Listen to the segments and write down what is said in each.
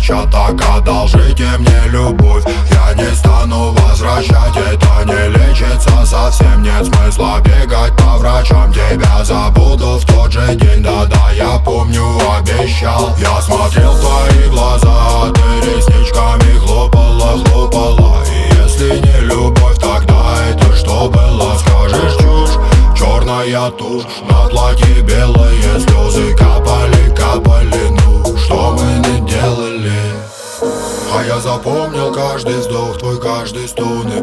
встреча так Одолжите мне любовь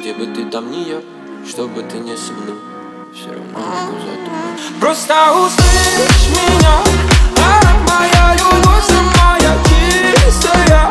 Где бы ты там ни я, что бы ты не со мной Все равно могу задумать Просто услышь меня а моя любовь самая чистая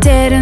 didn't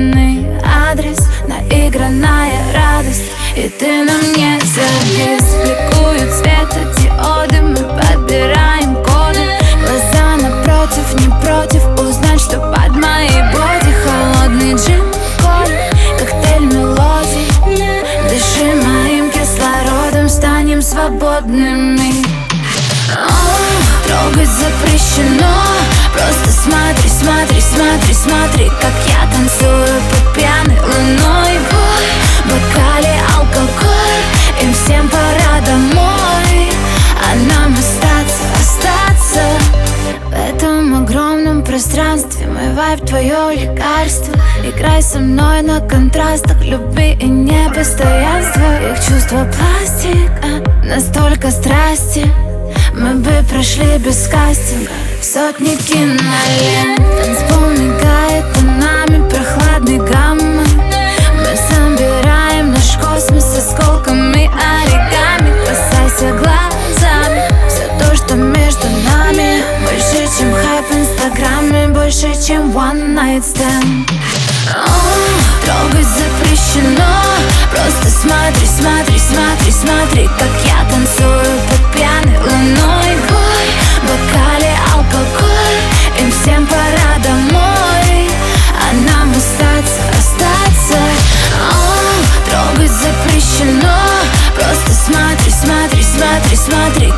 вайб твое лекарство. Играй со мной на контрастах Любви и непостоянства Их чувства пластик, а настолько страсти. Мы бы прошли без кастинга Сотни кинолент Танцпол чем one night stand. Трогать запрещено. Просто смотри, смотри, смотри, смотри Как я танцую под пьяной луной. Бой, бокале алкоголь Им всем пора домой. А нам остаться, остаться. О, Трогать запрещено. Просто смотри, смотри, смотри, смотри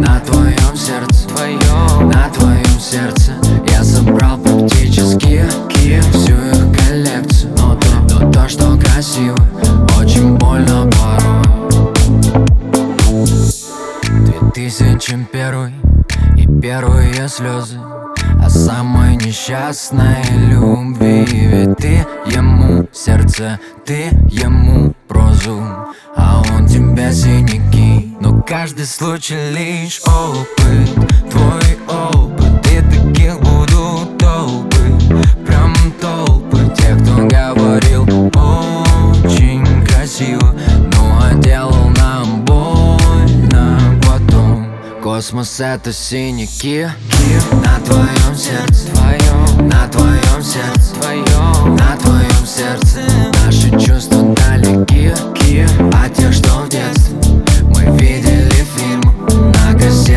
на твоем сердце, твоем, на твоем сердце. Я собрал практически всю их коллекцию, но то, но то, что красиво, очень больно порой. 2001 и первые слезы О самой несчастной любви Ведь ты ему сердце, ты ему прозу А он тебе синяки но каждый случай лишь опыт. Твой опыт И таких буду толпы. Прям толпы Тех, кто говорил очень красиво Ну а делал нам больно. Потом Космос это синяки. На твоем сердце твоем, На твоем сердце твоем, На твоем сердце. Наши чувства далеки А те, что в детстве.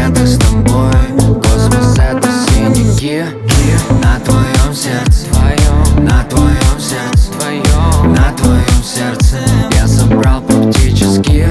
это с тобой. Космос это синяки. На твоем сердце. Твоем На твоем сердце. Твоем На твоем сердце. Я собрал практически